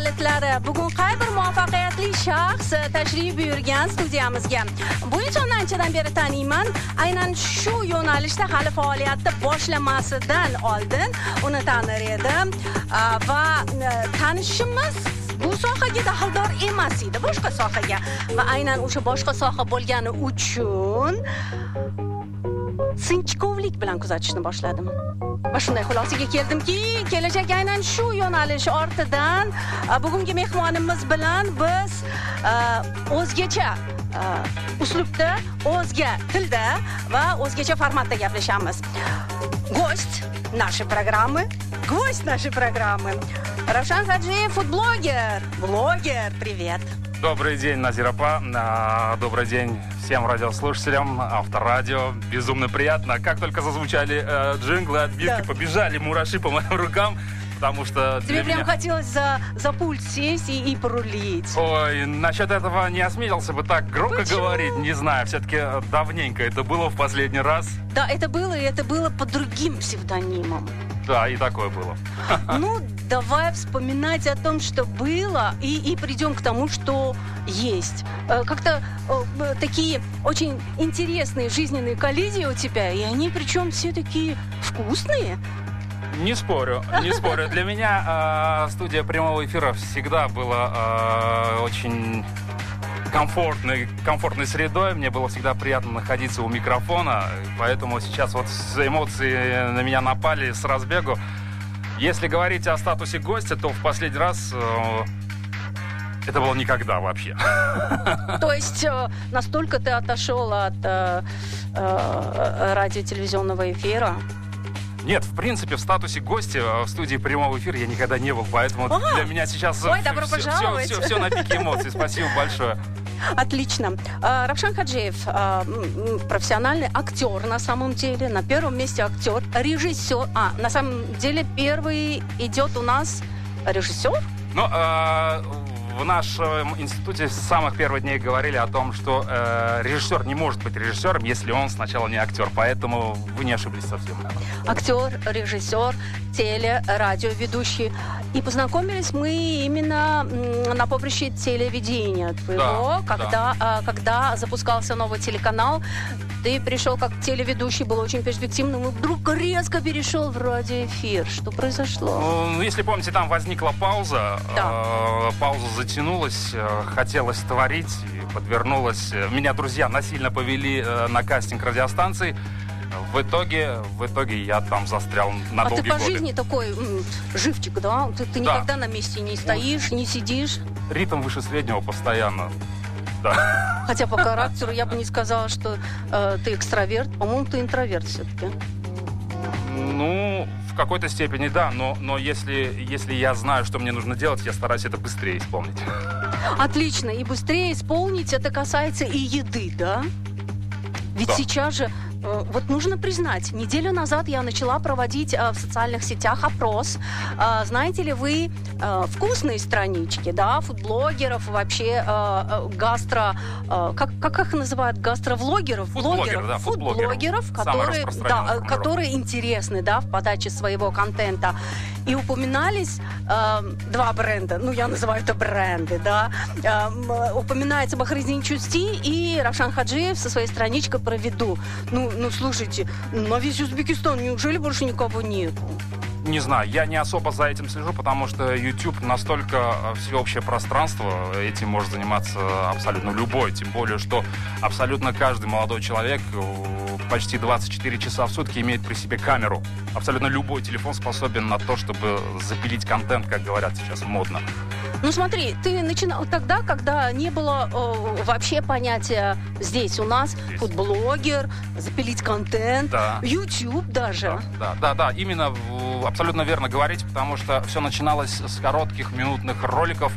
muvaffaqiyat kalitlari bugun qay bir muvaffaqiyatli shaxs eh, tashrif buyurgan studiyamizga? Bu insonni anchadan beri taniyman aynan shu yo'nalishda hali faoliyatni boshlamasidan oldin uni tanir edim. Ah, va eh, tanishimiz bu sohaga daxldor emas edi boshqa sohaga. Va aynan o'sha boshqa soha bo'lgani uchun sinchkovlik bilan kuzatishni boshladim. Va shunday xulosaga keldimki kelajak aynan shu yo'nalish ortidan bugungi mehmonimiz bilan biz o'zgacha uslubda o'zga tilda va o'zgacha formatda gaplashamiz go'sht нашей программы гость нашей программы Равшан Хаджиев, фудблогер. Блогер, привет. Добрый день, Назирапа. Добрый день всем радиослушателям, авторадио. Безумно приятно. Как только зазвучали э, джинглы, отбивки, да. побежали мураши по моим рукам. Потому что Тебе прям меня... хотелось за, за пульт сесть и, и порулить. Ой, насчет этого не осмелился бы так громко Почему? говорить. Не знаю, все-таки э, давненько это было в последний раз. Да, это было, и это было под другим псевдонимом. Да, и такое было. Ну, давай вспоминать о том, что было, и, и придем к тому, что есть. Э, как-то э, такие очень интересные жизненные коллизии у тебя, и они причем все такие вкусные. Не спорю, не спорю. Для меня э, студия прямого эфира всегда была э, очень комфортной, комфортной средой. Мне было всегда приятно находиться у микрофона. Поэтому сейчас вот эмоции на меня напали с разбегу. Если говорить о статусе гостя, то в последний раз э, это было никогда вообще. То есть э, настолько ты отошел от э, э, радио-телевизионного эфира? Нет, в принципе, в статусе гостя в студии прямого эфира я никогда не был, поэтому ага. для меня сейчас Ой, добро все, пожаловать. Все, все, все на пике эмоций. Спасибо большое. Отлично. А, Равшан Хаджиев, а, профессиональный актер на самом деле. На первом месте актер, режиссер. А, на самом деле первый идет у нас режиссер? Ну, э, в нашем институте с самых первых дней говорили о том, что э, режиссер не может быть режиссером, если он сначала не актер. Поэтому вы не ошиблись совсем. Актер, режиссер, теле, радиоведущий. И познакомились мы именно на поприще телевидения твоего, да, когда, да. когда запускался новый телеканал. Ты пришел как телеведущий, был очень перспективным, и вдруг резко перешел в радиоэфир. Что произошло? Ну, если помните, там возникла пауза. Да. Э, пауза затянулась, э, хотелось творить, и подвернулась. Меня друзья насильно повели э, на кастинг радиостанции. В итоге, в итоге я там застрял на а долгие ты по годы. жизни такой живчик, да? Ты, ты Да. никогда на месте не стоишь, не сидишь. Ритм выше среднего постоянно. Да. Хотя по характеру я бы не сказала, что э, ты экстраверт. По-моему, ты интроверт все-таки. Ну, в какой-то степени да, но, но если, если я знаю, что мне нужно делать, я стараюсь это быстрее исполнить. Отлично. И быстрее исполнить это касается и еды, да? Ведь Да. сейчас же вот нужно признать, неделю назад я начала проводить э, в социальных сетях опрос. Э, знаете ли вы э, вкусные странички, да, фудблогеров, вообще э, э, гастро... э, как, как их называют? Гастровлогеров? Фудблогеры, да, фудблогеров. фудблогеров, которые, да, э, которые интересны, да, в подаче своего контента. И упоминались э, два бренда, ну, я называю это бренды, да. Э, упоминается Бахризин Чусти и Равшан Хаджиев со своей страничкой про виду. Ну, ну, слушайте, на весь Узбекистан неужели больше никого нет? Не знаю, я не особо за этим слежу, потому что YouTube настолько э, всеобщее пространство, этим может заниматься абсолютно любой, тем более, что абсолютно каждый молодой человек почти 24 часа в сутки имеет при себе камеру. Абсолютно любой телефон способен на то, чтобы запилить контент, как говорят сейчас модно. Ну смотри, ты начинал тогда, когда не было э, вообще понятия здесь у нас Здесь. фудблогер, запилить контент, Да. YouTube даже. Да, да, да, именно в- абсолютно верно говорить, потому что все начиналось с коротких минутных роликов.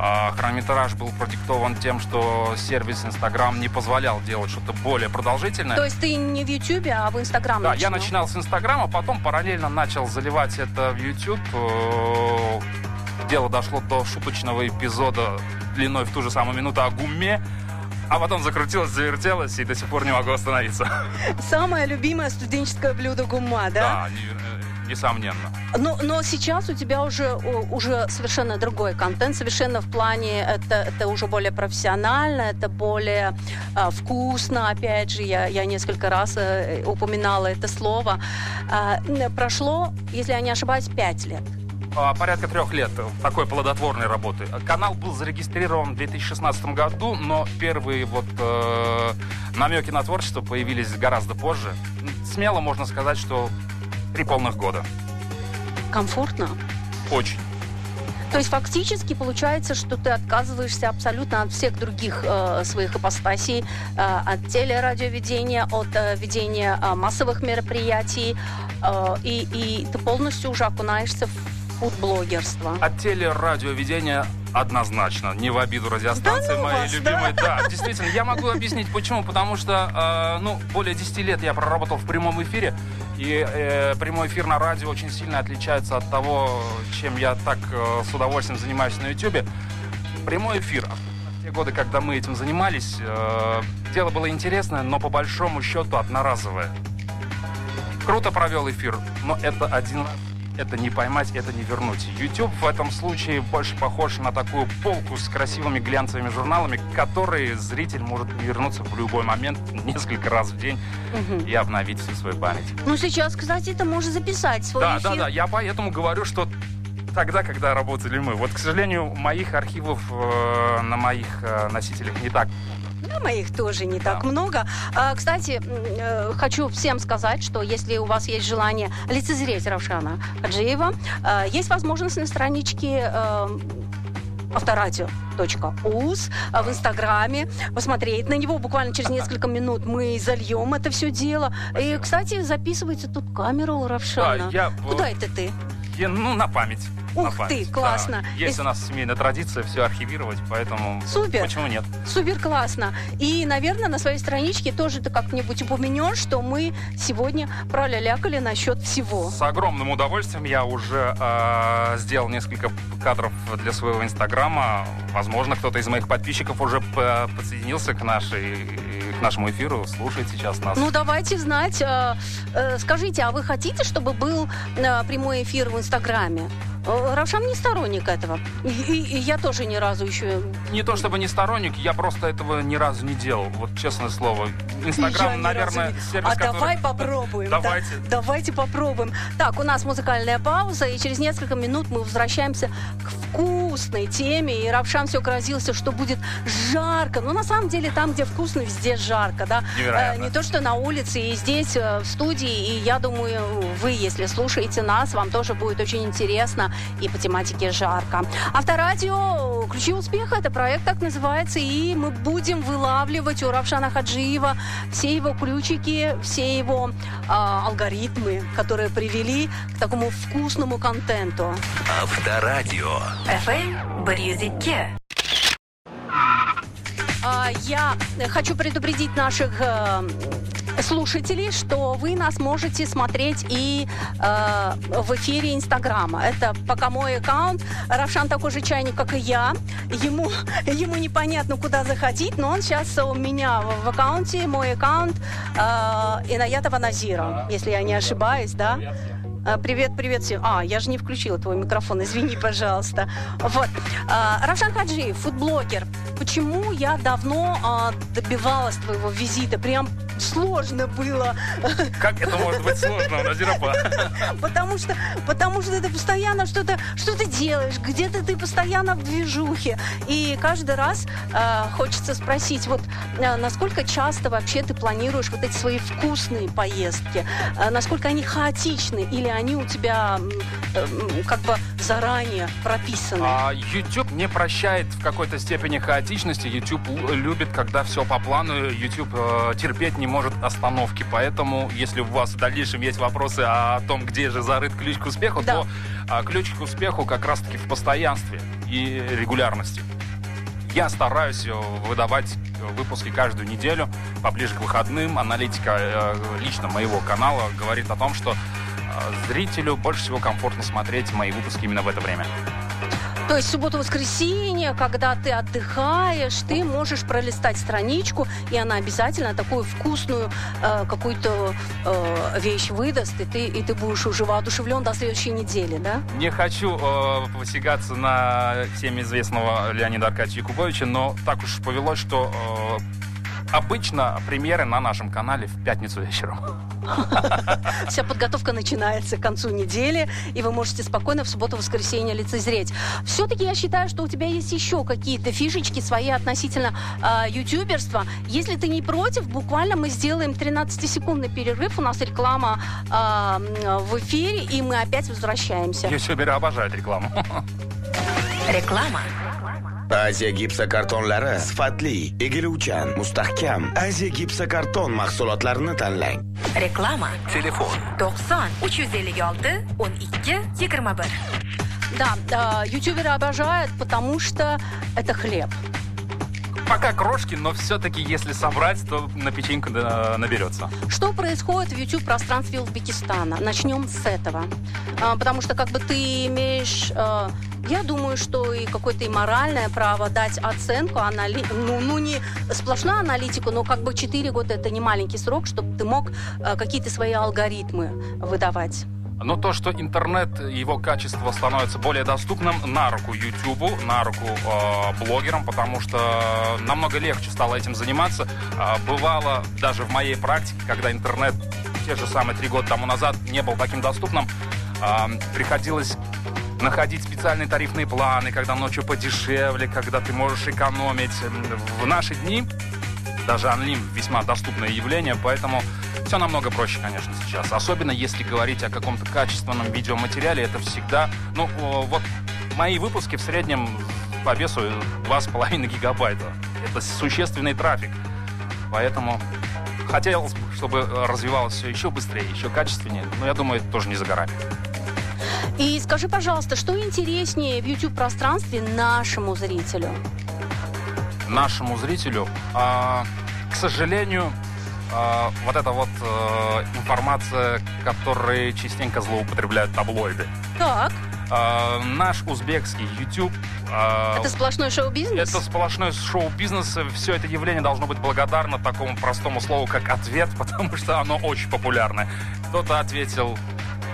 А, Хронометраж был продиктован тем, что сервис Instagram не позволял делать что-то более продолжительное. То есть ты не в YouTube, а в Instagram Да, я начинал с Инстаграма, потом параллельно начал заливать это в YouTube. Э, Дело дошло до шуточного эпизода длиной в ту же самую минуту о гуме. А потом закрутилось, завертелось, и до сих пор не могу остановиться. Самое любимое студенческое блюдо гума, да? Да, не- несомненно. Но, но сейчас у тебя уже, уже совершенно другой контент, совершенно в плане, это, это уже более профессионально, это более э, вкусно, опять же, я, я несколько раз э, упоминала это слово. Э, прошло, если я не ошибаюсь, пять лет. А, порядка трех лет такой плодотворной работы. Канал был зарегистрирован в 2016 году, но первые вот э, намеки на творчество появились гораздо позже. Смело можно сказать, что три полных года. Комфортно? Очень. То есть фактически получается, что ты отказываешься абсолютно от всех других э, своих ипостасей, э, от телерадиоведения, от э, ведения э, массовых мероприятий, э, и, и ты полностью уже окунаешься в фудблогерство. От телерадиоведения однозначно, не в обиду радиостанции да ну моей вас, любимой. Да? да, действительно, я могу объяснить почему. Потому что, э, ну, более 10 лет я проработал в прямом эфире, и э, прямой эфир на радио очень сильно отличается от того, чем я так э, с удовольствием занимаюсь на YouTube. Прямой эфир. В те годы, когда мы этим занимались, э, дело было интересное, но по большому счету одноразовое. Круто провел эфир, но это один это не поймать, это не вернуть. YouTube в этом случае больше похож на такую полку с красивыми глянцевыми журналами, которые зритель может вернуться в любой момент, несколько раз в день угу. и обновить всю свою память. Ну, сейчас, кстати, это можно записать свой Да, эфир. да, да. Я поэтому говорю, что тогда, когда работали мы. Вот, к сожалению, моих архивов э, на моих э, носителях не так да, моих тоже не так много. А, кстати, э, хочу всем сказать, что если у вас есть желание лицезреть Равшана Хаджиева, э, есть возможность на страничке э, авторадио.уз в Инстаграме, посмотреть на него. Буквально через несколько минут мы зальем это все дело. Спасибо. И, кстати, записывается тут камера у Равшана. Да, я... Куда это ты? Я, ну, на память. Ух ты, классно. Да. Есть и... у нас семейная традиция все архивировать, поэтому Супер. почему нет? Супер классно. И, наверное, на своей страничке тоже ты как-нибудь упомянешь, что мы сегодня пролялякали насчет всего. С огромным удовольствием я уже э, сделал несколько кадров для своего инстаграма. Возможно, кто-то из моих подписчиков уже подсоединился к нашей к нашему эфиру, слушает сейчас нас. Ну, давайте знать. Э, э, скажите, а вы хотите, чтобы был э, прямой эфир в Инстаграме? Э, Равшан не сторонник этого. И, и, и я тоже ни разу еще... Не то чтобы не сторонник, я просто этого ни разу не делал. Вот честное слово. Инстаграм, наверное, не... сервис, А который... давай попробуем. Давайте. Да, давайте попробуем. Так, у нас музыкальная пауза, и через несколько минут мы возвращаемся к вкусной теме. И Равшан все грозился, что будет жарко. Но на самом деле там, где вкусно, везде жарко. Да? Невероятно. Э, не то, что на улице, и здесь, э, в студии. И я думаю, вы, если слушаете нас, вам тоже будет очень интересно и по тематике жарко. Авторадио «Ключи успеха» — это проект так называется, и мы будем вылавливать у Равшана Хаджиева все его ключики, все его э, алгоритмы, которые привели к такому вкусному контенту. Авторадио. FM Барьюзике. Я хочу предупредить наших э, слушателей, что вы нас можете смотреть и э, в эфире Инстаграма. Это пока мой аккаунт. Равшан такой же чайник, как и я. Ему, ему непонятно, куда заходить, но он сейчас у меня в, аккаунте, мой аккаунт э, Инаятова Назира, если я не ошибаюсь, да? А, привет, привет всем. А, я же не включила твой микрофон, извини, пожалуйста. Вот. А, Равшан Хаджиев, фудблогер. Почему я давно а, добивалась твоего визита? Прям сложно было. Как это может быть сложно, Назирапа? Потому что, потому что ты постоянно что-то что ты делаешь, где-то ты постоянно в движухе. И каждый раз э, хочется спросить, вот э, насколько часто вообще ты планируешь вот эти свои вкусные поездки? Э, насколько они хаотичны или они у тебя э, как бы заранее прописаны? А, YouTube не прощает в какой-то степени хаотичности. YouTube любит, когда все по плану. YouTube э, терпеть не может остановки. Поэтому, если у вас в дальнейшем есть вопросы о том, где же зарыт ключ к успеху, да. то а, ключ к успеху как раз-таки в постоянстве и регулярности. Я стараюсь э, выдавать выпуски каждую неделю, поближе к выходным. Аналитика э, лично моего канала говорит о том, что э, зрителю больше всего комфортно смотреть мои выпуски именно в это время. То есть субботу-воскресенье, когда ты отдыхаешь, ты можешь пролистать страничку, и она обязательно такую вкусную э, какую-то э, вещь выдаст, и ты, и ты будешь уже воодушевлен до следующей недели, да? Не хочу э, посягаться на всем известного Леонида Аркадьевича Якубовича, но так уж повелось, что э, обычно премьеры на нашем канале в пятницу вечером. Вся подготовка начинается к концу недели, и вы можете спокойно в субботу-воскресенье лицезреть. Все-таки я считаю, что у тебя есть еще какие-то фишечки свои относительно э, ютуберства. Если ты не против, буквально мы сделаем 13-секундный перерыв. У нас реклама э, в эфире, и мы опять возвращаемся. Ютуберы обожают рекламу. Reklama. Aziya gipsokartonlari sifatli, egiluvchan, mustahkam. Aziya gipsokarton mahsulotlarini tanlang. Reklama. Telefon. 90 356 12 21. Да, э, ютуберы обожают, потому что это хлеб. Пока крошки, но все-таки, если собрать, то на печеньку наберется. Что происходит в YouTube-пространстве Узбекистана? Начнем с этого. А, потому что как бы ты имеешь... а, я думаю, что и какое-то и моральное право дать оценку, анали... ну, ну не сплошную аналитику, но как бы 4 года это не маленький срок, чтобы ты мог а, какие-то свои алгоритмы выдавать. Но то, что интернет, его качество становится более доступным, на руку YouTube, на руку э, блогерам, потому что намного легче стало этим заниматься. А, бывало даже в моей практике, когда интернет те же самые три года тому назад не был таким доступным, а, приходилось находить специальные тарифные планы, когда ночью подешевле, когда ты можешь экономить. В наши дни даже анлим весьма доступное явление, поэтому все намного проще, конечно, сейчас. Особенно если говорить о каком-то качественном видеоматериале, это всегда, ну, вот мои выпуски в среднем по весу 2,5 гигабайта. Это существенный трафик. Поэтому хотелось бы, чтобы развивалось все еще быстрее, еще качественнее. Но я думаю, это тоже не за горами. И скажи, пожалуйста, что интереснее в YouTube-пространстве нашему зрителю? Нашему зрителю, а, к сожалению, а, вот эта вот э, информация, которой частенько злоупотребляют таблоиды. Так, А, наш узбекский YouTube... а, это сплошной шоу-бизнес? Это сплошной шоу-бизнес. Все это явление должно быть благодарно такому простому слову, как ответ, потому что оно очень популярное. Кто-то ответил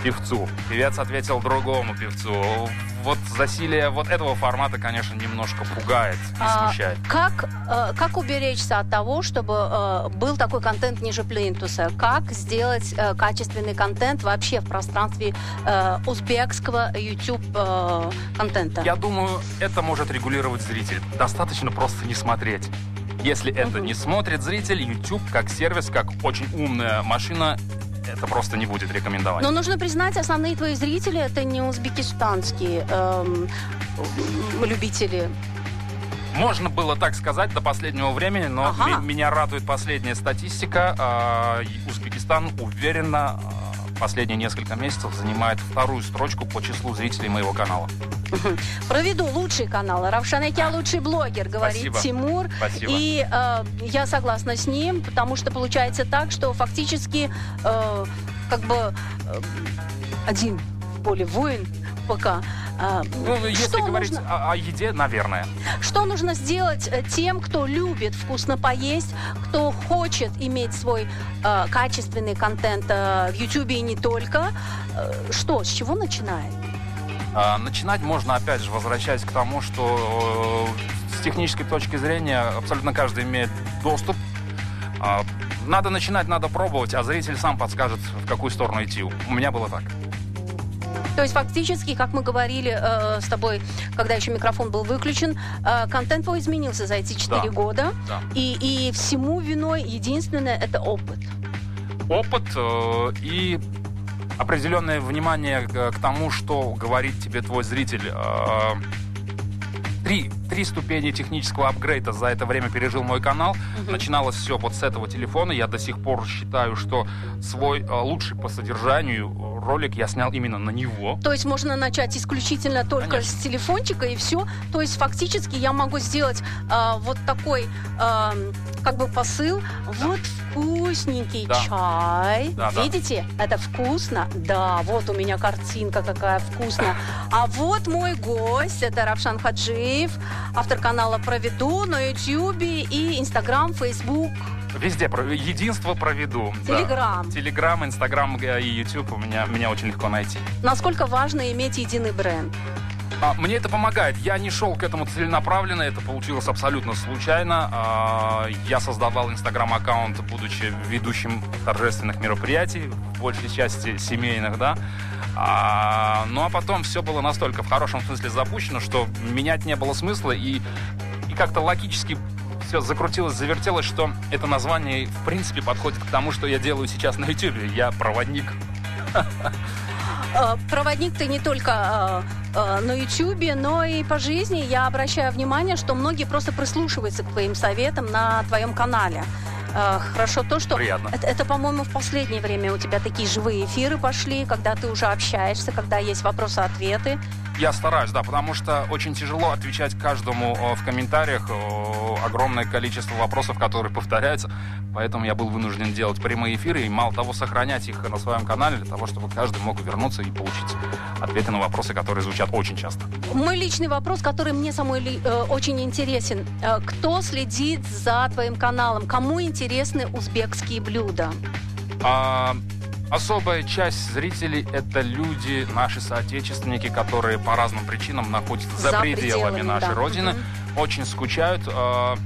певцу, певец ответил другому певцу. Вот засилие вот этого формата, конечно, немножко пугает и А, смущает. как, э, как уберечься от того, чтобы э, был такой контент ниже плинтуса? Как сделать э, качественный контент вообще в пространстве э, узбекского YouTube э, контента? Я думаю, это может регулировать зритель. Достаточно просто не смотреть. Если это не смотрит зритель, YouTube как сервис, как очень умная машина, это просто не будет рекомендовать. Но нужно признать, основные твои зрители это не узбекистанские эм, любители. Можно было так сказать до последнего времени, но Ага. ме- меня радует последняя статистика. И Узбекистан уверенно а, последние несколько месяцев занимает вторую строчку по числу зрителей моего канала. Проведу лучший канал. Равшанекя лучший блогер, говорит Спасибо. Тимур. Спасибо. И э, я согласна с ним, потому что получается так, что фактически э, как бы э, один в поле воин пока. Э, Ну, если что говорить нужно- о, о еде, наверное. Что нужно сделать э, тем, кто любит вкусно поесть, кто хочет иметь свой э, качественный контент э, в YouTube и не только? Э, что, с чего начинает? А, Начинать можно, опять же, возвращаясь к тому, что э, с технической точки зрения абсолютно каждый имеет доступ. А, Надо начинать, надо пробовать, а зритель сам подскажет, в какую сторону идти. У меня было так. То есть фактически, как мы говорили э, с тобой, когда еще микрофон был выключен, э, контент твой изменился за эти 4 Да. года. Да. И, и всему виной единственное это опыт. опыт э, и определенное внимание к, тому, что говорит тебе твой зритель. Э, три три ступени технического апгрейда за это время пережил мой канал. Начиналось все вот с этого телефона. Я до сих пор считаю, что свой э, лучший по содержанию ролик я снял именно на него. То есть можно начать исключительно только Конечно. с телефончика и все. То есть фактически я могу сделать а, вот такой а, как бы посыл. Вот вкусненький Да. чай. Да, да. Видите? Это вкусно. Да, вот у меня картинка какая вкусная. А вот мой гость. Это Равшан Хаджиев, автор канала «Проведу» на Ютьюбе и Инстаграм, Фейсбук. Везде про- единство проведу. Да. Телеграм. Телеграм, Инстаграм и Ютуб у меня, меня очень легко найти. Насколько важно иметь единый бренд? А, мне это помогает. Я не шел к этому целенаправленно, это получилось абсолютно случайно. А, я создавал инстаграм-аккаунт, будучи ведущим торжественных мероприятий, в большей части семейных, да. А, ну а потом все было настолько в хорошем смысле запущено, что менять не было смысла, и, и как-то логически все закрутилось, завертелось, что это название в принципе подходит к тому, что я делаю сейчас на YouTube. Я проводник Проводник ты не только э, э, на Ютьюбе, но и по жизни. Я обращаю внимание, что многие просто прислушиваются к твоим советам на твоем канале. Э, Хорошо то, что... Приятно. Это, это, по-моему, в последнее время у тебя такие живые эфиры пошли, когда ты уже общаешься, когда есть вопросы-ответы. Я стараюсь, да, потому что очень тяжело отвечать каждому э, в комментариях. э, Огромное количество вопросов, которые повторяются. Поэтому я был вынужден делать прямые эфиры и, мало того, сохранять их на своем канале, для того, чтобы каждый мог вернуться и получить ответы на вопросы, которые звучат очень часто. Мой личный вопрос, который мне самой ли- э, очень интересен. Э, кто следит за твоим каналом? Кому интересны узбекские блюда? А, особая часть зрителей — это люди, наши соотечественники, которые по разным причинам находятся за, За пределами, пределами, нашей да. Родины, Мгм. очень скучают. А,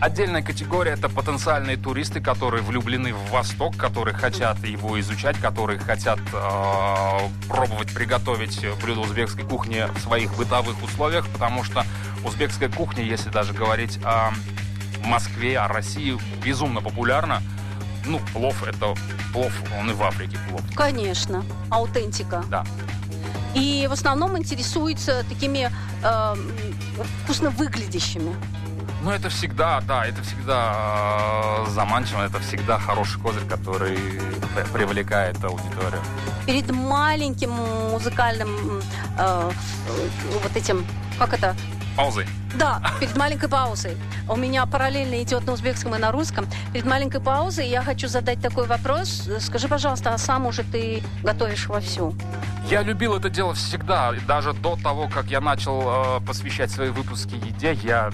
Отдельная категория это потенциальные туристы, которые влюблены в Восток, которые хотят его изучать, которые хотят э, пробовать приготовить блюда узбекской кухни в своих бытовых условиях, потому что узбекская кухня, если даже говорить о Москве, о России, безумно популярна. Ну, плов это плов, он и в Африке плов. Конечно, аутентика. Да. И в основном интересуются такими э, вкусно выглядящими. Ну, это всегда, да, это всегда э, заманчиво, это всегда хороший козырь, который привлекает аудиторию. Перед маленьким музыкальным э, вот этим, как это? Паузы. Да, перед маленькой паузой. У меня параллельно идет на узбекском и на русском. Перед маленькой паузой я хочу задать такой вопрос. Скажи, пожалуйста, а сам уже ты готовишь вовсю? Я любил это дело всегда, даже до того, как я начал э, посвящать свои выпуски еде, я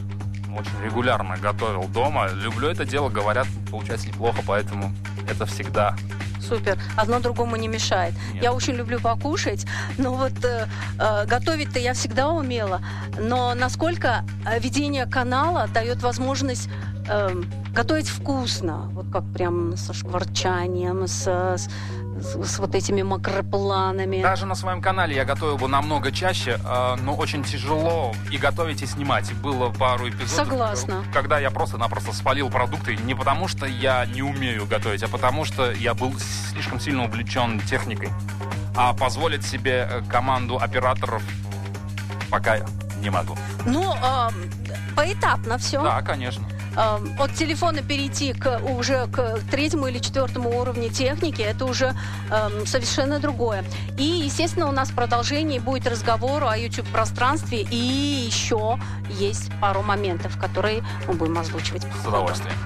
очень регулярно готовил дома. Люблю это дело, говорят, получается неплохо, поэтому это всегда. Супер. Одно другому не мешает. Нет. Я очень люблю покушать, но вот э, э, готовить-то я всегда умела. Но насколько э, ведение канала дает возможность э, готовить вкусно, вот как прям со шкварчанием, с, с- с вот этими макропланами. Даже на своем канале я готовил бы намного чаще, э, но очень тяжело и готовить, и снимать. Было пару эпизодов, Согласна. когда я просто-напросто спалил продукты. Не потому, что я не умею готовить, а потому, что я был слишком сильно увлечен техникой. А позволить себе э, команду операторов пока не могу. Ну, э, поэтапно все. Да, конечно. Э, от телефона перейти к уже к третьему или четвертому уровню техники, это уже эм, совершенно другое. И, естественно, у нас в продолжении будет разговор о YouTube-пространстве, и еще есть пару моментов, которые мы будем озвучивать. С удовольствием.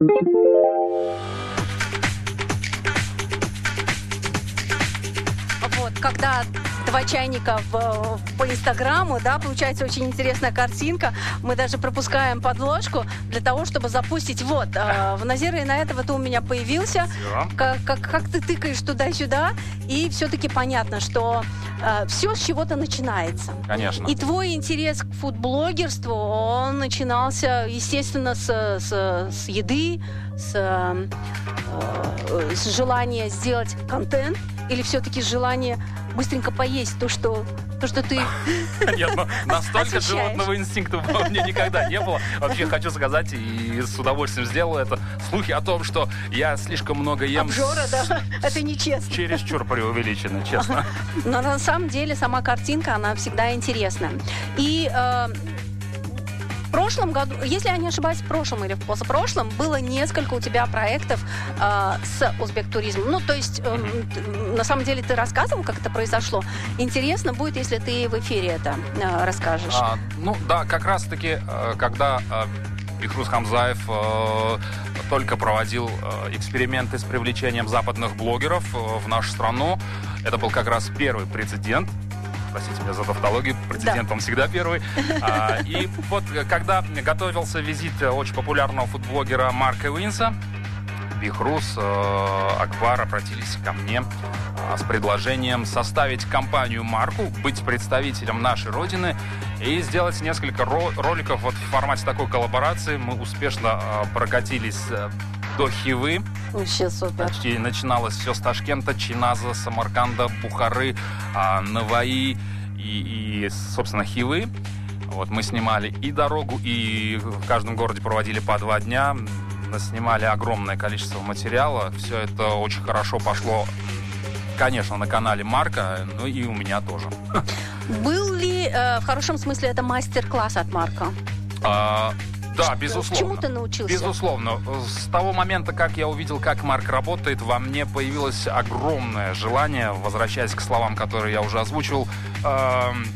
Bir nol когда два чайника в- по Инстаграму, да, получается очень интересная картинка. Мы даже пропускаем подложку для того, чтобы запустить. Вот, э, в Назира и на этого ты у меня появился. Как, как, как ты тыкаешь туда-сюда, и все-таки понятно, что все с чего-то начинается. Конечно. И твой интерес к фудблогерству, он начинался, естественно, с, с, с еды, с, э, э, с желания сделать контент, или все-таки желание быстренько поесть то, что то, что ты Нет, ну, настолько животного инстинкта у меня никогда не было. Вообще хочу сказать, и с удовольствием сделаю это. Слухи о том, что я слишком много ем... обжора, да, это нечестно. Чересчур преувеличены, честно. Но на самом деле сама картинка, она всегда интересна. И э, в прошлом году, если я не ошибаюсь, в прошлом или в позапрошлом было несколько у тебя проектов э, с узбек-туризмом. Ну, то есть, э, на самом деле, ты рассказывал, как это произошло. Интересно будет, если ты в эфире это э, расскажешь. А, ну да, как раз-таки, э, когда э, Бихрус Хамзаев э, только проводил э, эксперименты с привлечением западных блогеров э, в нашу страну, это был как раз первый прецедент. Простите меня за тавтологию, прецедент он всегда первый. А, и вот э, когда готовился визит э, очень популярного фудблогера Марка Уинса, Бихрус, э, Акбар обратились ко мне э, с предложением составить компанию Марку, быть представителем нашей родины и сделать несколько ро- роликов вот в формате такой коллаборации. Мы успешно э, прокатились до Хивы. Вообще супер. Почти начиналось все с Ташкента, Чиназа, Самарканда, Бухары, а, Наваи и, и, собственно, Хивы. Вот мы снимали и дорогу, и в каждом городе проводили по два дня. Снимали огромное количество материала. Все это очень хорошо пошло, конечно, на канале Марка, ну и у меня тоже. Был ли э, в хорошем смысле это мастер-класс от Марка? А, да, безусловно. Чему ты научился? Безусловно. С того момента, как я увидел, как Марк работает, во мне появилось огромное желание, возвращаясь к словам, которые я уже озвучил, эм,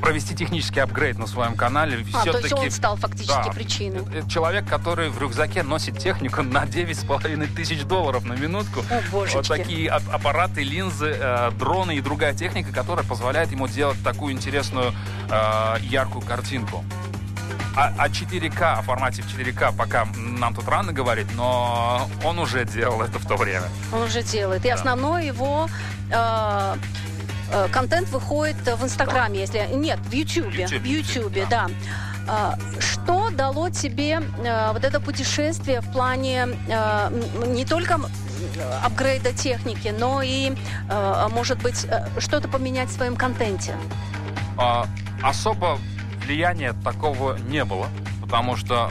провести технический апгрейд на своем канале. А, то есть он стал фактически да. причиной. э, человек, который в рюкзаке носит технику на 9,5 тысяч долларов на минутку. О, божечки. Вот такие ап- аппараты, линзы, э, дроны и другая техника, которая позволяет ему делать такую интересную, э, яркую картинку. А, а 4К, о формате в 4К пока нам тут рано говорить, но он уже делал это в то время. Он уже делает. И основной его э, э, контент выходит в Инстаграме, если нет, в Ютубе, в Ютубе, Ютубе, да. А, Что дало тебе э, вот это путешествие в плане э, не только апгрейда техники, но и, э, может быть, э, что-то поменять в своем контенте? А, особо влияния такого не было, потому что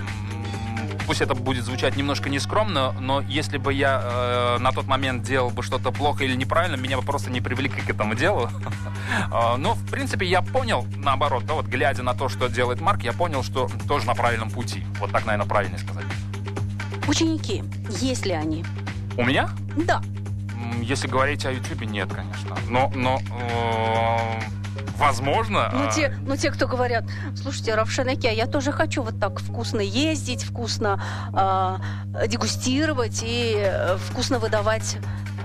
пусть это будет звучать немножко нескромно, но если бы я э, на тот момент делал бы что-то плохо или неправильно, меня бы просто не привлекли к этому делу. А, Но, в принципе, я понял, наоборот, да, вот глядя на то, что делает Марк, я понял, что тоже на правильном пути. Вот так, наверное, правильно сказать. Ученики, есть ли они? У меня? Да. Если говорить о Ютубе, нет, конечно. Но, но э, возможно... Ну э, те, ну, те, кто говорят, слушайте, а я тоже хочу вот так вкусно ездить, вкусно э, дегустировать и э, вкусно выдавать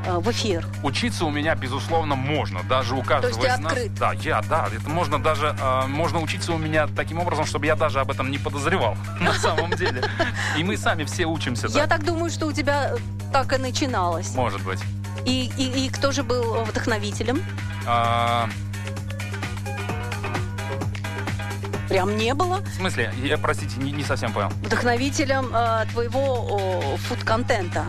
э, в эфир. Учиться у меня, безусловно, можно. Даже у каждого есть ты из нас. открыт? Да, я, да. Это можно даже, э, можно учиться у меня таким образом, чтобы я даже об этом не подозревал. На самом деле. И мы сами все учимся, Я так думаю, что у тебя так и начиналось. Может быть. И, и, и кто же был вдохновителем? Прям не было В смысле? Я, простите, не, не совсем понял. вдохновителем э, твоего о, фуд-контента.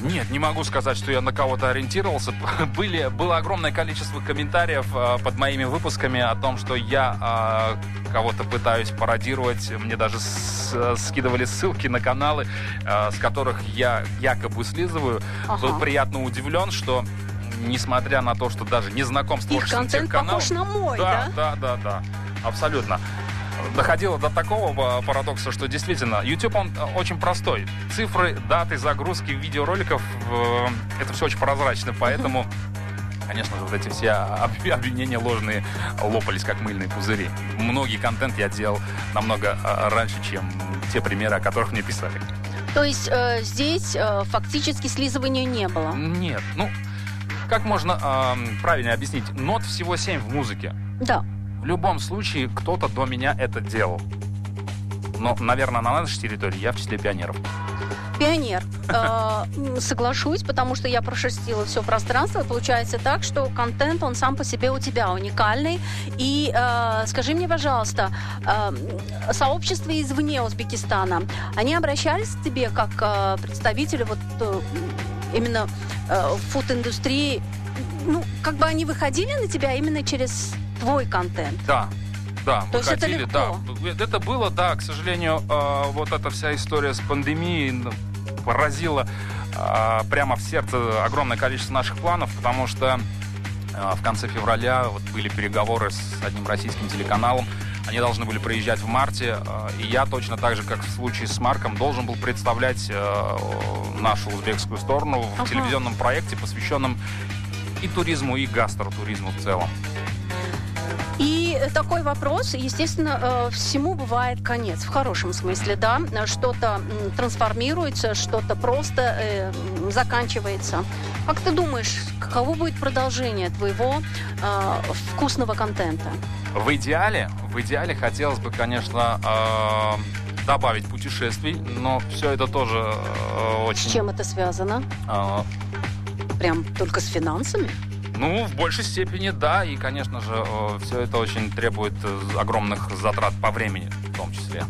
Нет, не могу сказать, что я на кого-то ориентировался. Были, было огромное количество комментариев э, под моими выпусками о том, что я э, кого-то пытаюсь пародировать. Мне даже с- э, скидывали ссылки на каналы, э, с которых я якобы слизываю. Ага. Был приятно удивлен, что несмотря на то, что даже не знаком с Их творчеством контент тех каналов... похож на мой, да? да? Да, да, да, абсолютно. Доходило до такого э, парадокса, что действительно YouTube он э, очень простой. Цифры, даты, загрузки видеороликов, э, это все очень прозрачно, поэтому, конечно же, вот эти все об- обвинения ложные лопались как мыльные пузыри. Многие контент я делал намного э, раньше, чем те примеры, о которых мне писали. То есть э, здесь э, фактически слизывания не было. Нет, ну, как можно эм, правильно объяснить? Нот всего 7 в музыке. Да. В любом случае, кто-то до меня это делал. Но, наверное, на нашей территории я в числе пионеров. Пионер. Э, Соглашусь, потому что я прошерстила все пространство. И получается так, что контент, он сам по себе у тебя уникальный. И э, скажи мне, пожалуйста, э, сообщество извне Узбекистана, они обращались к тебе как э, представители вот именно фуд-индустрии? Ну, как бы они выходили на тебя именно через твой контент? Да, да, То есть это выходили, легко? да. Это было, да, к сожалению, э, вот эта вся история с пандемией ну, поразила э, прямо в сердце огромное количество наших планов, потому что э, в конце февраля вот были переговоры с одним российским телеканалом. Они должны были приезжать в марте, и я точно так же, как в случае с Марком, должен был представлять нашу узбекскую сторону в Ага. телевизионном проекте, посвященном и туризму, и гастротуризму в целом. И такой вопрос, естественно, э, всему бывает конец, в хорошем смысле, да, что-то трансформируется, что-то просто э, заканчивается. Как ты думаешь, каково будет продолжение твоего э, вкусного контента? В идеале, в идеале хотелось бы, конечно, э, добавить путешествий, но все это тоже э, очень... С чем это связано? э, Прям только с финансами? Ну, в большей степени да, и, конечно же, все это очень требует э, огромных затрат по времени, в том числе.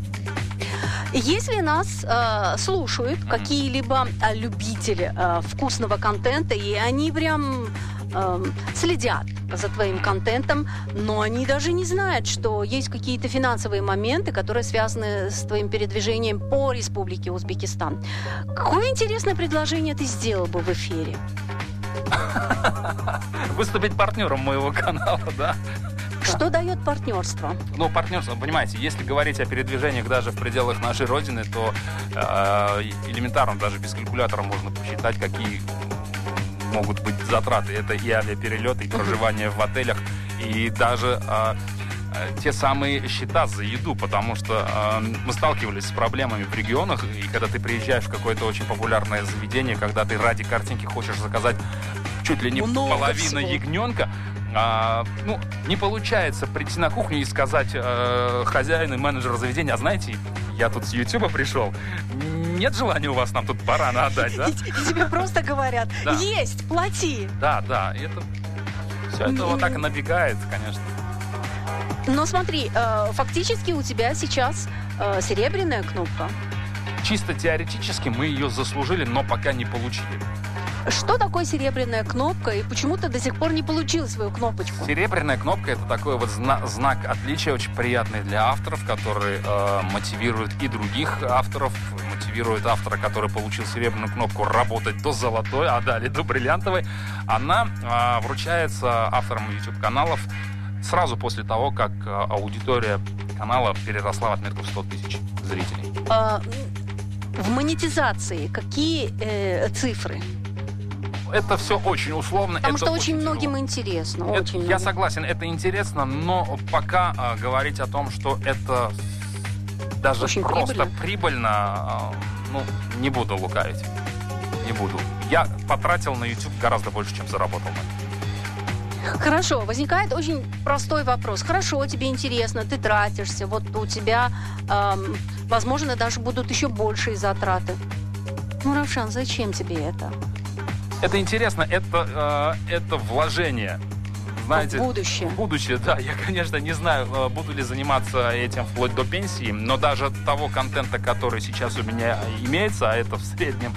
Если нас э, слушают Мгм. какие-либо э, любители э, вкусного контента, и они прям э, следят за твоим контентом, но они даже не знают, что есть какие-то финансовые моменты, которые связаны с твоим передвижением по Республике Узбекистан. Какое интересное предложение ты сделал бы в эфире? Выступить партнером моего канала, да? Что дает партнерство? Ну, партнерство, понимаете, если говорить о передвижениях даже в пределах нашей Родины, то э, элементарно, даже без калькулятора можно посчитать, какие могут быть затраты. Это и авиаперелеты, и проживание в отелях, и даже э, те самые счета за еду, потому что э, мы сталкивались с проблемами в регионах, и когда ты приезжаешь в какое-то очень популярное заведение, когда ты ради картинки хочешь заказать чуть ли не Много половину всего. ягненка, а, ну, не получается прийти на кухню и сказать э, хозяину и менеджеру заведения, а знаете, я тут с Ютуба пришел, нет желания у вас нам тут барана отдать, да? И, и тебе просто говорят, Да. есть, плати. Да, да, это все это вот так и набегает, конечно. Но смотри, э, фактически у тебя сейчас э, серебряная кнопка. Чисто теоретически мы ее заслужили, но пока не получили. Что такое серебряная кнопка и почему ты до сих пор не получил свою кнопочку? Серебряная кнопка это такой вот зна- знак отличия, очень приятный для авторов, который э, мотивирует и других авторов, мотивирует автора, который получил серебряную кнопку, работать до золотой, а далее до бриллиантовой. Она э, вручается авторам YouTube каналов сразу после того, как э, аудитория канала переросла в отметку в 100 тысяч зрителей. А, в монетизации какие э, цифры? Это все очень условно. Потому это что очень тяжело. многим интересно. Это- очень я многим. согласен, это интересно, но пока а, говорить о том, что это даже Очень просто прибыльно. прибыльно, а, ну, не буду лукавить. Не буду. Я потратил на YouTube гораздо больше, чем заработал. на этом. Хорошо, возникает очень простой вопрос. Хорошо, тебе интересно, ты тратишься, вот у тебя, эм, возможно, даже будут еще большие затраты. Ну, Равшан, зачем тебе это? Это интересно, это, э, это вложение. Знаете, в будущее. В будущее, да. Я, конечно, не знаю, э, буду ли заниматься этим вплоть до пенсии, но даже того контента, который сейчас у меня имеется, а это в среднем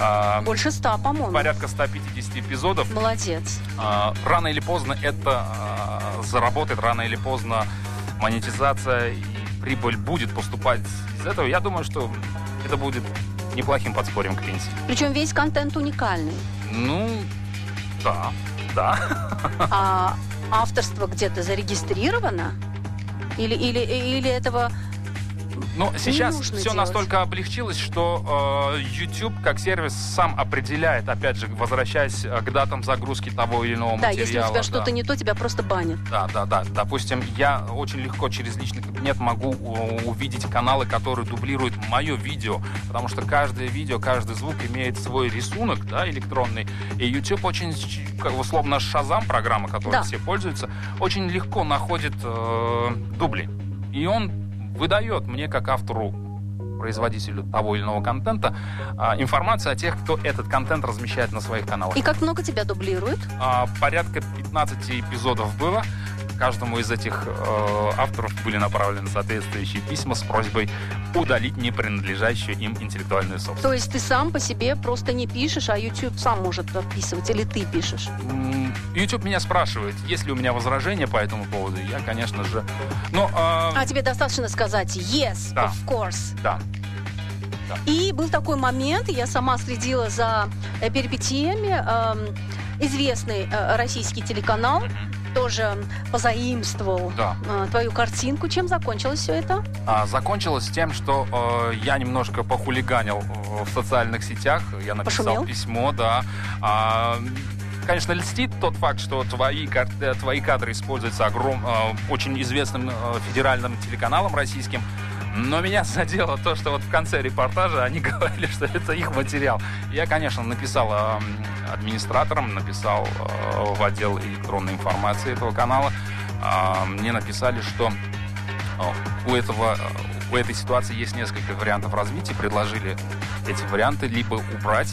а, Больше ста, по-моему. порядка 150 эпизодов, Молодец. а, рано или поздно это а, заработает, рано или поздно монетизация и прибыль будет поступать из этого. Я думаю, что это будет неплохим подспорьем к пенсии. Причем весь контент уникальный. Ну, да, да. А авторство где-то зарегистрировано? Или, или, или этого... Но сейчас все делать. настолько облегчилось, что э, YouTube как сервис сам определяет, опять же, возвращаясь э, к датам загрузки того или иного Да, материала. если у тебя да. что-то не то, тебя просто банят. Да, да, да. Допустим, я очень легко через личный кабинет могу у- увидеть каналы, которые дублируют мое видео, потому что каждое видео, каждый звук имеет свой рисунок, да, электронный. И YouTube очень, как условно, Шазам, программа, которой Да. все пользуются, очень легко находит э, дубли. И он выдает мне, как автору производителю того или иного контента а, информацию о тех, кто этот контент размещает на своих каналах. И как много тебя дублируют? А, порядка 15 эпизодов было. Каждому из этих э, авторов были направлены соответствующие письма с просьбой удалить не принадлежащую им интеллектуальную собственность. То есть ты сам по себе просто не пишешь, а YouTube сам может подписывать, или ты пишешь? YouTube меня спрашивает, есть ли у меня возражения по этому поводу. Я, конечно же... Ну, э, А тебе достаточно сказать yes, Да. of course. да. И был такой момент, я сама следила за э, перипетиями. эм, известный э, российский телеканал тоже позаимствовал Да. э, твою картинку. Чем закончилось все это? А, закончилось тем, что э, я немножко похулиганил э, в социальных сетях. Я написал Пошумел? письмо, да. А, конечно, льстит тот факт, что твои, э, твои кадры используются огром, очень известным федеральным телеканалом российским. Но меня задело то, что вот в конце репортажа они говорили, что это их материал. Я, конечно, написал администраторам, написал э, в отдел электронной информации этого канала. А, мне написали, что э, у этого э, у этой ситуации есть несколько вариантов развития. Предложили эти варианты либо убрать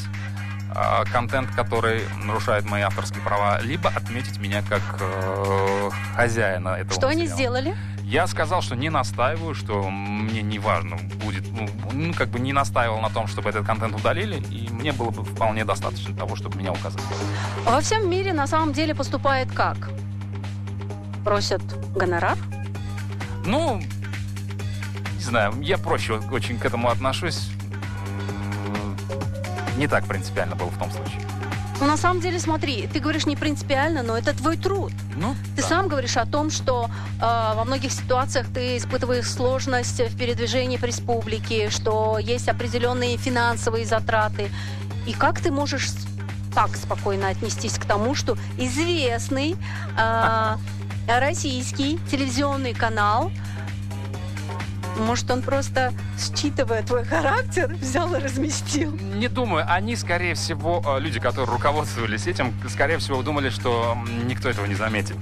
э, контент, который нарушает мои авторские права, либо отметить меня как э, хозяина этого Что они материала. сделали? Я сказал, что не настаиваю, что мне не важно будет, ну, ну, как бы не настаивал на том, чтобы этот контент удалили, и мне было бы вполне достаточно того, чтобы меня указать. Во всем мире на самом деле поступает как? Просят гонорар? Ну, не знаю, я проще очень к этому отношусь. Не так принципиально было в том случае. Ну, на самом деле, смотри, ты говоришь не принципиально, но это твой труд. Ну, Ты да. сам говоришь о том, что э, во многих ситуациях ты испытываешь сложность в передвижении по республике, что есть определенные финансовые затраты. И как ты можешь так спокойно отнестись к тому, что известный э, российский телевизионный канал, может, он просто, считывая твой характер, взял и разместил? Не думаю. Они, скорее всего, э, люди, которые руководствовались этим, скорее всего, думали, что никто этого не заметит.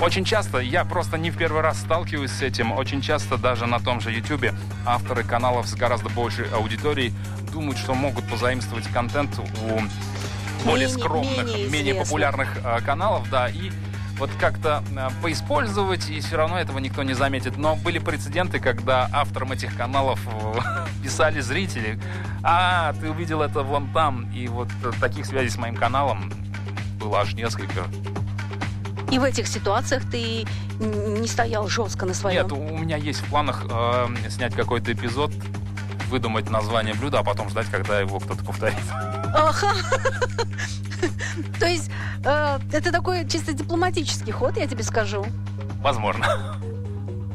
Очень часто, я просто не в первый раз сталкиваюсь с этим, очень часто даже на том же YouTube авторы каналов с гораздо большей аудиторией думают, что могут позаимствовать контент у более Менее- скромных, менее менее, популярных э, каналов, да, и вот как-то э, поиспользовать, и все равно этого никто не заметит. Но были прецеденты, когда авторам этих каналов э, писали зрители, а, ты увидел это вон там, и вот э, таких связей с моим каналом было аж несколько. И в этих ситуациях ты не стоял жестко на своем. Нет, у меня есть в планах э, снять какой-то эпизод, выдумать название блюда, а потом ждать, когда его кто-то повторит. Ага. То есть э, это такой чисто дипломатический ход, я тебе скажу. Возможно.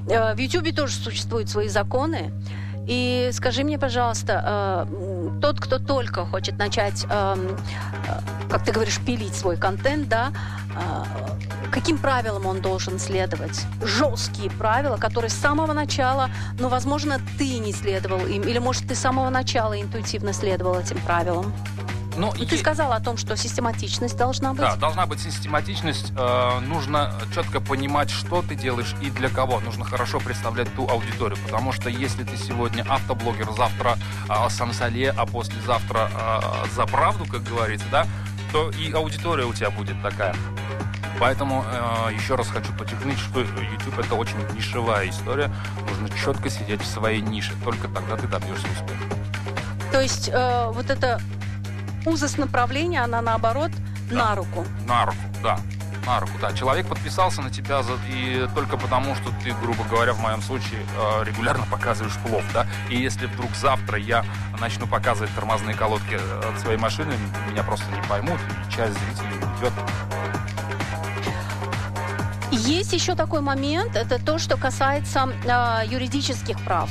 Э, в Ютубе тоже существуют свои законы. И скажи мне, пожалуйста, э, тот, кто только хочет начать, эм, э, как ты говоришь, пилить свой контент, да, э, каким правилам он должен следовать? Жесткие правила, которые с самого начала, ну, возможно, ты не следовал им, или, может, ты с самого начала интуитивно следовал этим правилам. Ну, Ну, ты е- сказала о том, что систематичность должна быть. Да, должна быть систематичность. э, нужно четко понимать, что ты делаешь и для кого. Нужно хорошо представлять ту аудиторию. Потому что если ты сегодня автоблогер, завтра э, сансале, а послезавтра э, за правду, как говорится, да, то и аудитория у тебя будет такая. Поэтому э, еще раз хочу подчеркнуть, что YouTube это очень нишевая история. Нужно четко сидеть в своей нише. Только тогда ты добьешься успеха. То есть э, вот эта узость направления, она наоборот на руку. На руку, да. На руку, да. Человек подписался на тебя за- и только потому, что ты, грубо говоря, в моем случае, э, регулярно показываешь плов, да. И если вдруг завтра я начну показывать тормозные колодки э, от своей машины, меня просто не поймут, и часть зрителей уйдет. Есть еще такой момент, это то, что касается э, юридических прав.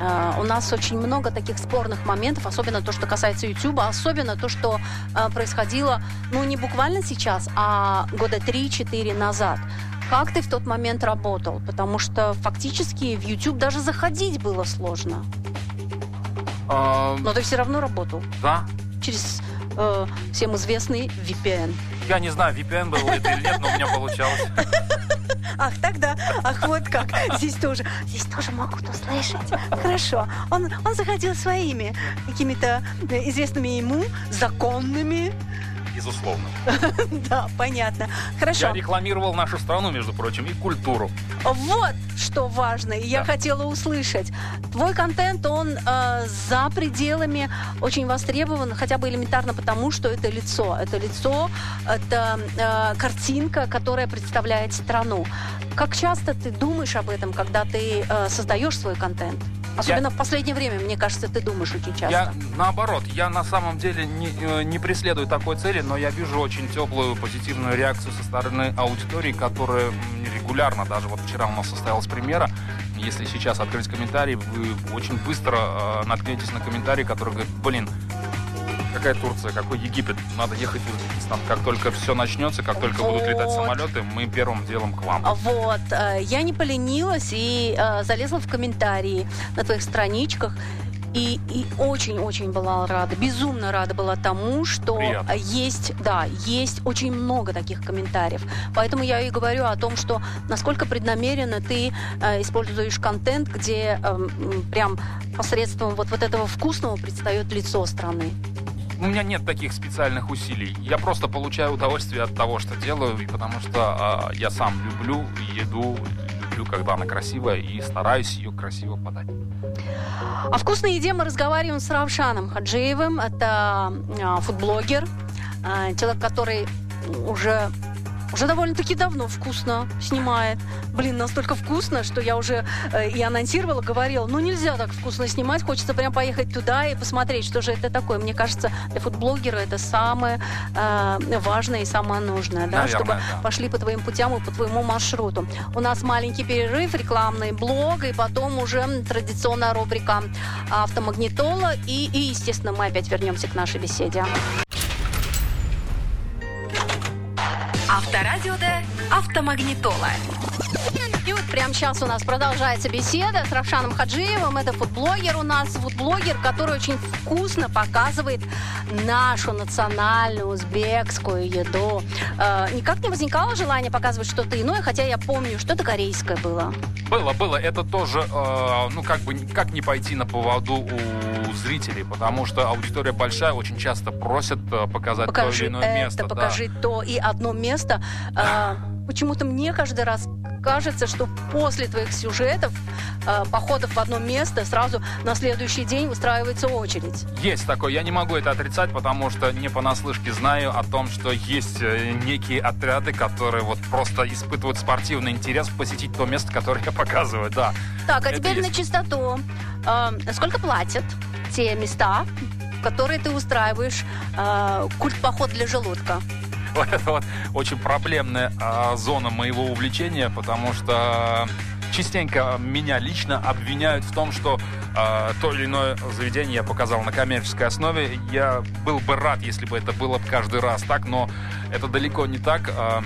Э, у нас очень много таких спорных моментов, особенно то, что касается YouTube, особенно то, что э, происходило, ну, не буквально сейчас, а года 3-4 назад. Как ты в тот момент работал? Потому что фактически в YouTube даже заходить было сложно. Но ты все равно работал да. через э, всем известный VPN. Я не знаю, VPN был это или нет, но у меня получалось. Ах, тогда, ах, вот как. Здесь тоже, здесь тоже могут услышать. Хорошо. Он, он заходил своими какими-то э, известными ему законными. Безусловно. Да, понятно. Хорошо. Я рекламировал нашу страну, между прочим, и культуру. Вот что важно, и я хотела услышать. Твой контент, он э, за пределами очень востребован, хотя бы элементарно потому, что это лицо. Это лицо, это э, картинка, которая представляет страну. Как часто ты думаешь об этом, когда ты э, создаешь свой контент? Особенно в последнее время, мне кажется, ты думаешь очень часто. Я наоборот, я на самом деле не, э, не преследую такой цели, но я вижу очень теплую позитивную реакцию со стороны аудитории, которая регулярно, даже вот вчера у нас состоялась премьера, если сейчас открыть комментарий, вы очень быстро э, наткнетесь на комментарий, который говорит, блин, какая Турция, какой Египет, надо ехать в Узбекистан. Как только все начнется, как только будут летать Вот. самолеты, мы первым делом к вам. А Вот, э, я не поленилась и э, залезла в комментарии на твоих страничках. И и очень-очень была рада, безумно рада была тому, что Приятно. есть, да, есть очень много таких комментариев. Поэтому я и говорю о том, что насколько преднамеренно ты э, используешь контент, где э, прям посредством вот, вот этого вкусного предстает лицо страны. У меня нет таких специальных усилий. Я просто получаю удовольствие от того, что делаю, потому что а, я сам люблю еду, люблю, когда она красивая, и стараюсь ее красиво подать. О вкусной еде мы разговариваем с Равшаном Хаджиевым. Это а, фудблогер, а, человек, который уже уже довольно-таки давно вкусно снимает. Блин, настолько вкусно, что я уже э, и анонсировала, говорила, ну нельзя так вкусно снимать, хочется прям поехать туда и посмотреть, что же это такое. Мне кажется, для фудблогера это самое э, важное и самое нужное, да, Наверное, чтобы да. пошли по твоим путям и по твоему маршруту. У нас маленький перерыв, рекламный блог, и потом уже традиционная рубрика автомагнитола. И, и, естественно, мы опять вернемся к нашей беседе. Авторадиода «Автомагнитола». И вот прямо сейчас у нас продолжается беседа с Равшаном Хаджиевым. Это фудблогер у нас, фудблогер, который очень вкусно показывает нашу национальную узбекскую еду. Э, никак не возникало желания показывать что-то иное, хотя я помню, что-то корейское было. Было, было. Это тоже, э, ну, как бы, как не пойти на поводу у зрителей, потому что аудитория большая, очень часто просят э, показать то покажи или иное это, место. да. покажи то и одно место. А, почему-то мне каждый раз кажется, что после твоих сюжетов, а, походов в одно место, сразу на следующий день устраивается очередь. Есть такое, я не могу это отрицать, потому что не понаслышке знаю о том, что есть э, некие отряды, которые вот просто испытывают спортивный интерес посетить то место, которое я показываю, да. Так, а Это теперь есть. на чистоту. А, сколько платят те места, в которые ты устраиваешь а, культ-поход для желудка? Вот это вот очень проблемная а, зона моего увлечения, потому что частенько меня лично обвиняют в том, что а, то или иное заведение я показал на коммерческой основе. Я был бы рад, если бы это было каждый раз так, но это далеко не так. А,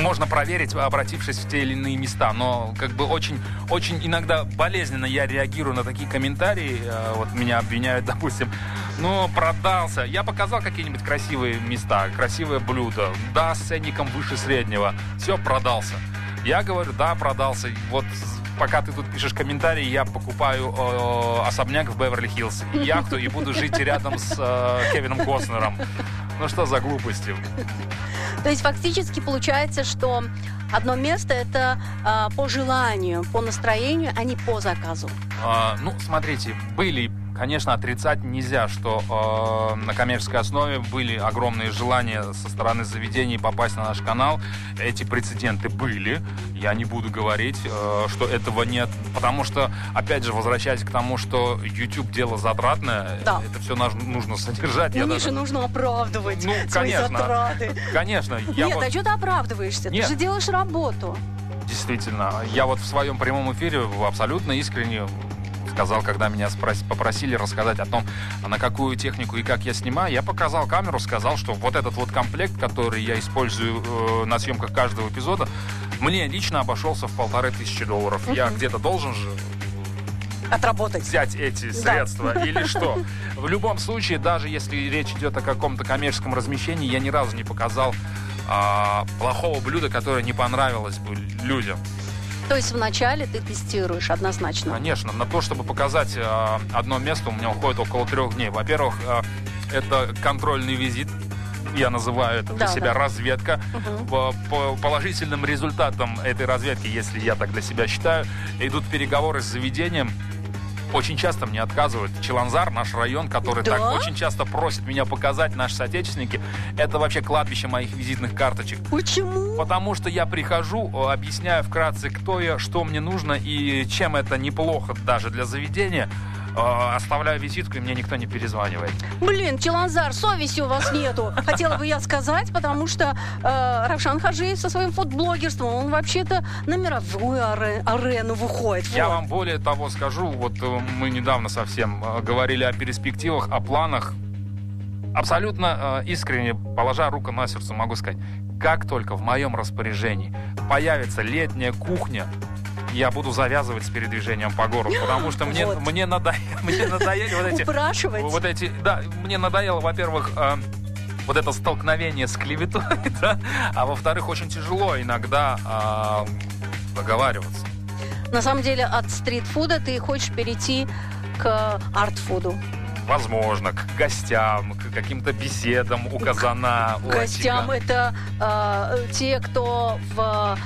можно проверить, обратившись в те или иные места, но как бы очень, очень иногда болезненно я реагирую на такие комментарии. Э, Вот меня обвиняют, допустим, ну, продался. Я показал какие-нибудь красивые места, красивое блюдо, да, с ценником выше среднего. Все, продался. Я говорю, да, продался. Вот пока ты тут пишешь комментарии, я покупаю э, особняк в Беверли-Хиллз, яхту и буду жить рядом с э, Кевином Костнером. Ну что за глупости? То есть фактически получается, что одно место это а, по желанию, по настроению, а не по заказу. А, ну, смотрите, были, конечно, отрицать нельзя, что э, на коммерческой основе были огромные желания со стороны заведений попасть на наш канал. Эти прецеденты были. Я не буду говорить, э, что этого нет, потому что, опять же, возвращаясь к тому, что YouTube дело затратное, Да. это все нужно содержать. Ну, даже- же нужно оправдывать Ну, свои конечно. затраты. Конечно, я Нет, вот- а что ты оправдываешься? Нет. Ты же делаешь работу. Действительно, я вот в своем прямом эфире абсолютно искренне сказал, когда меня спрос- попросили рассказать о том, на какую технику и как я снимаю, я показал камеру, сказал, что вот этот вот комплект, который я использую э, на съемках каждого эпизода, мне лично обошелся в полторы тысячи долларов. Я где-то должен же Отработать. взять эти средства или что. В любом случае, даже если речь идет о каком-то коммерческом размещении, я ни разу не показал а, плохого блюда, которое не понравилось бы людям. То есть вначале ты тестируешь однозначно. Конечно, на то, чтобы показать а, одно место, у меня уходит около трех дней. Во-первых, а, это контрольный визит. Я называю это для Да, себя да. разведка. Мгм. По, по положительным результатам этой разведки, если я так для себя считаю, идут переговоры с заведением. Очень часто мне отказывают. Челанзар, наш район, который Да? так очень часто просит меня показать, наши соотечественники, это вообще кладбище моих визитных карточек. Почему? Потому что я прихожу, объясняю вкратце, кто я, что мне нужно и чем это неплохо даже для заведения. Э, Оставляю визитку, и мне никто не перезванивает. Блин, Челанзар, совести у вас нету. Хотела бы я сказать, потому что э, Равшан Хаджиев со своим фудблогерством, он вообще-то на мировую аре- арену выходит. Я Вот. вам более того скажу, вот э, мы недавно совсем э, говорили о перспективах, о планах. Абсолютно э, искренне, положа руку на сердце, могу сказать, как только в моем распоряжении появится летняя кухня, я буду завязывать с передвижением по городу, потому что мне, Вот. мне, надо- мне надоели вот эти... Упрашивать. Вот эти, да, мне надоело, во-первых, э, вот это столкновение с клеветой, да, а во-вторых, очень тяжело иногда э, договариваться. На самом деле от стритфуда ты хочешь перейти к артфуду. Возможно, к гостям, к каким-то беседам у казана, у Гостям очага. это э, те, кто в,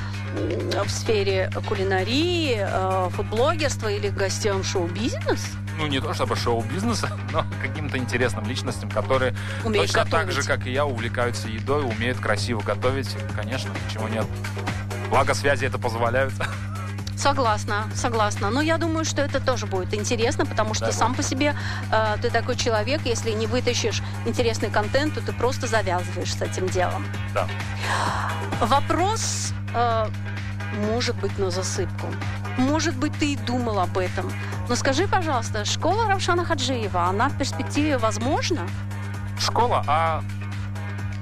в сфере кулинарии, э, фудблогерства или гостям шоу-бизнес Ну, не то чтобы шоу-бизнеса, но каким-то интересным личностям, которые умеют точно так готовить. же, как и я, увлекаются едой, умеют красиво готовить. Конечно, почему нет. Благо связи это позволяют. Согласна, согласна. Но я думаю, что это тоже будет интересно, потому что Да, сам по себе э, ты такой человек, если не вытащишь интересный контент, то ты просто завязываешь с этим делом. Да. Вопрос, э, может быть, на засыпку. Может быть, ты и думал об этом. Но скажи, пожалуйста, школа Равшана Хаджиева, она в перспективе возможна? Школа, а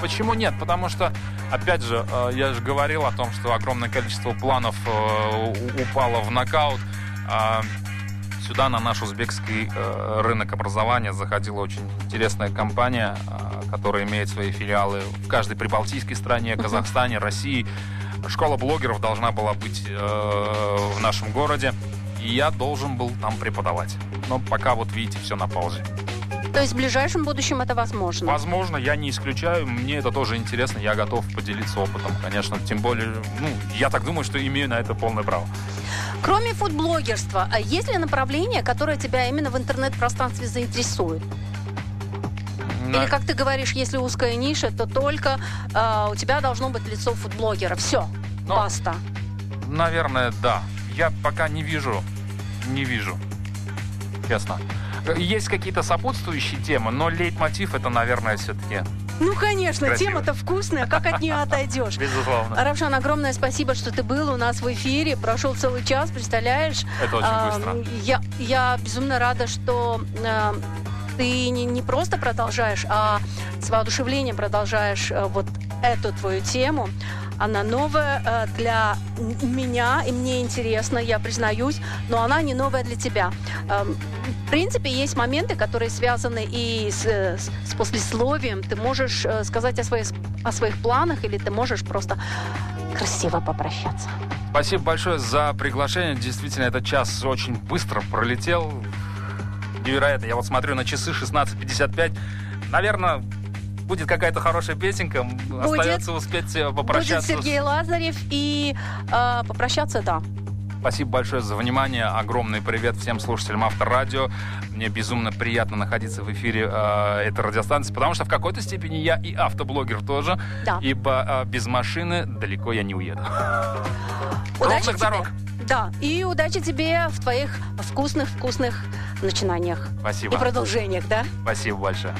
почему нет? Потому что, опять же, э, я же говорил о том, что огромное количество планов э, упало в нокаут. А Сюда на наш узбекский э, рынок образования заходила очень интересная компания, которая имеет свои филиалы в каждой прибалтийской стране. Казахстане, России. Школа блогеров должна была быть в нашем городе, и я должен был там преподавать. Но пока вот видите, все на паузе. То есть в ближайшем будущем это возможно? Возможно, я не исключаю, мне это тоже интересно, я готов поделиться опытом, конечно, тем более, ну, я так думаю, что имею на это полное право. Кроме фудблогерства, а есть ли направление, которое тебя именно в интернет-пространстве заинтересует? На- Или, как ты говоришь, если узкая ниша, то только э, у тебя должно быть лицо фудблогера. Все, Ну, баста. Наверное, да. Я пока не вижу, не вижу, честно. Есть какие-то сопутствующие темы, но лейтмотив это, наверное, все-таки, Ну, конечно, Красиво. тема-то вкусная, как от нее отойдешь? безусловно. Равшан, огромное спасибо, что ты был у нас в эфире. Прошел целый час, представляешь? Это очень А, быстро. Я, я безумно рада, что э, ты не, не просто продолжаешь, а с воодушевлением продолжаешь э, вот эту твою тему. Она новая э, для меня, и мне интересно, я признаюсь, но она не новая для тебя. Эм, В принципе, есть моменты, которые связаны и с, с- с послесловием. Ты можешь э, сказать о своих, о своих планах, или ты можешь просто красиво попрощаться. Спасибо большое за приглашение. Действительно, этот час очень быстро пролетел. Невероятно. Я вот смотрю на часы 16.55. Наверное, будет какая-то хорошая песенка. Остается успеть э, Будет попрощаться. с- Сергей Лазарев и э, попрощаться, да. Спасибо большое за внимание. Огромный привет всем слушателям Авторадио. Мне безумно приятно находиться в эфире э, этой радиостанции, потому что в какой-то степени я и автоблогер тоже, Да. ибо э, без машины далеко я не уеду. Удачи Ровных тебе. дорог. Да, и удачи тебе в твоих вкусных-вкусных начинаниях Спасибо. и продолжениях, да? Спасибо большое.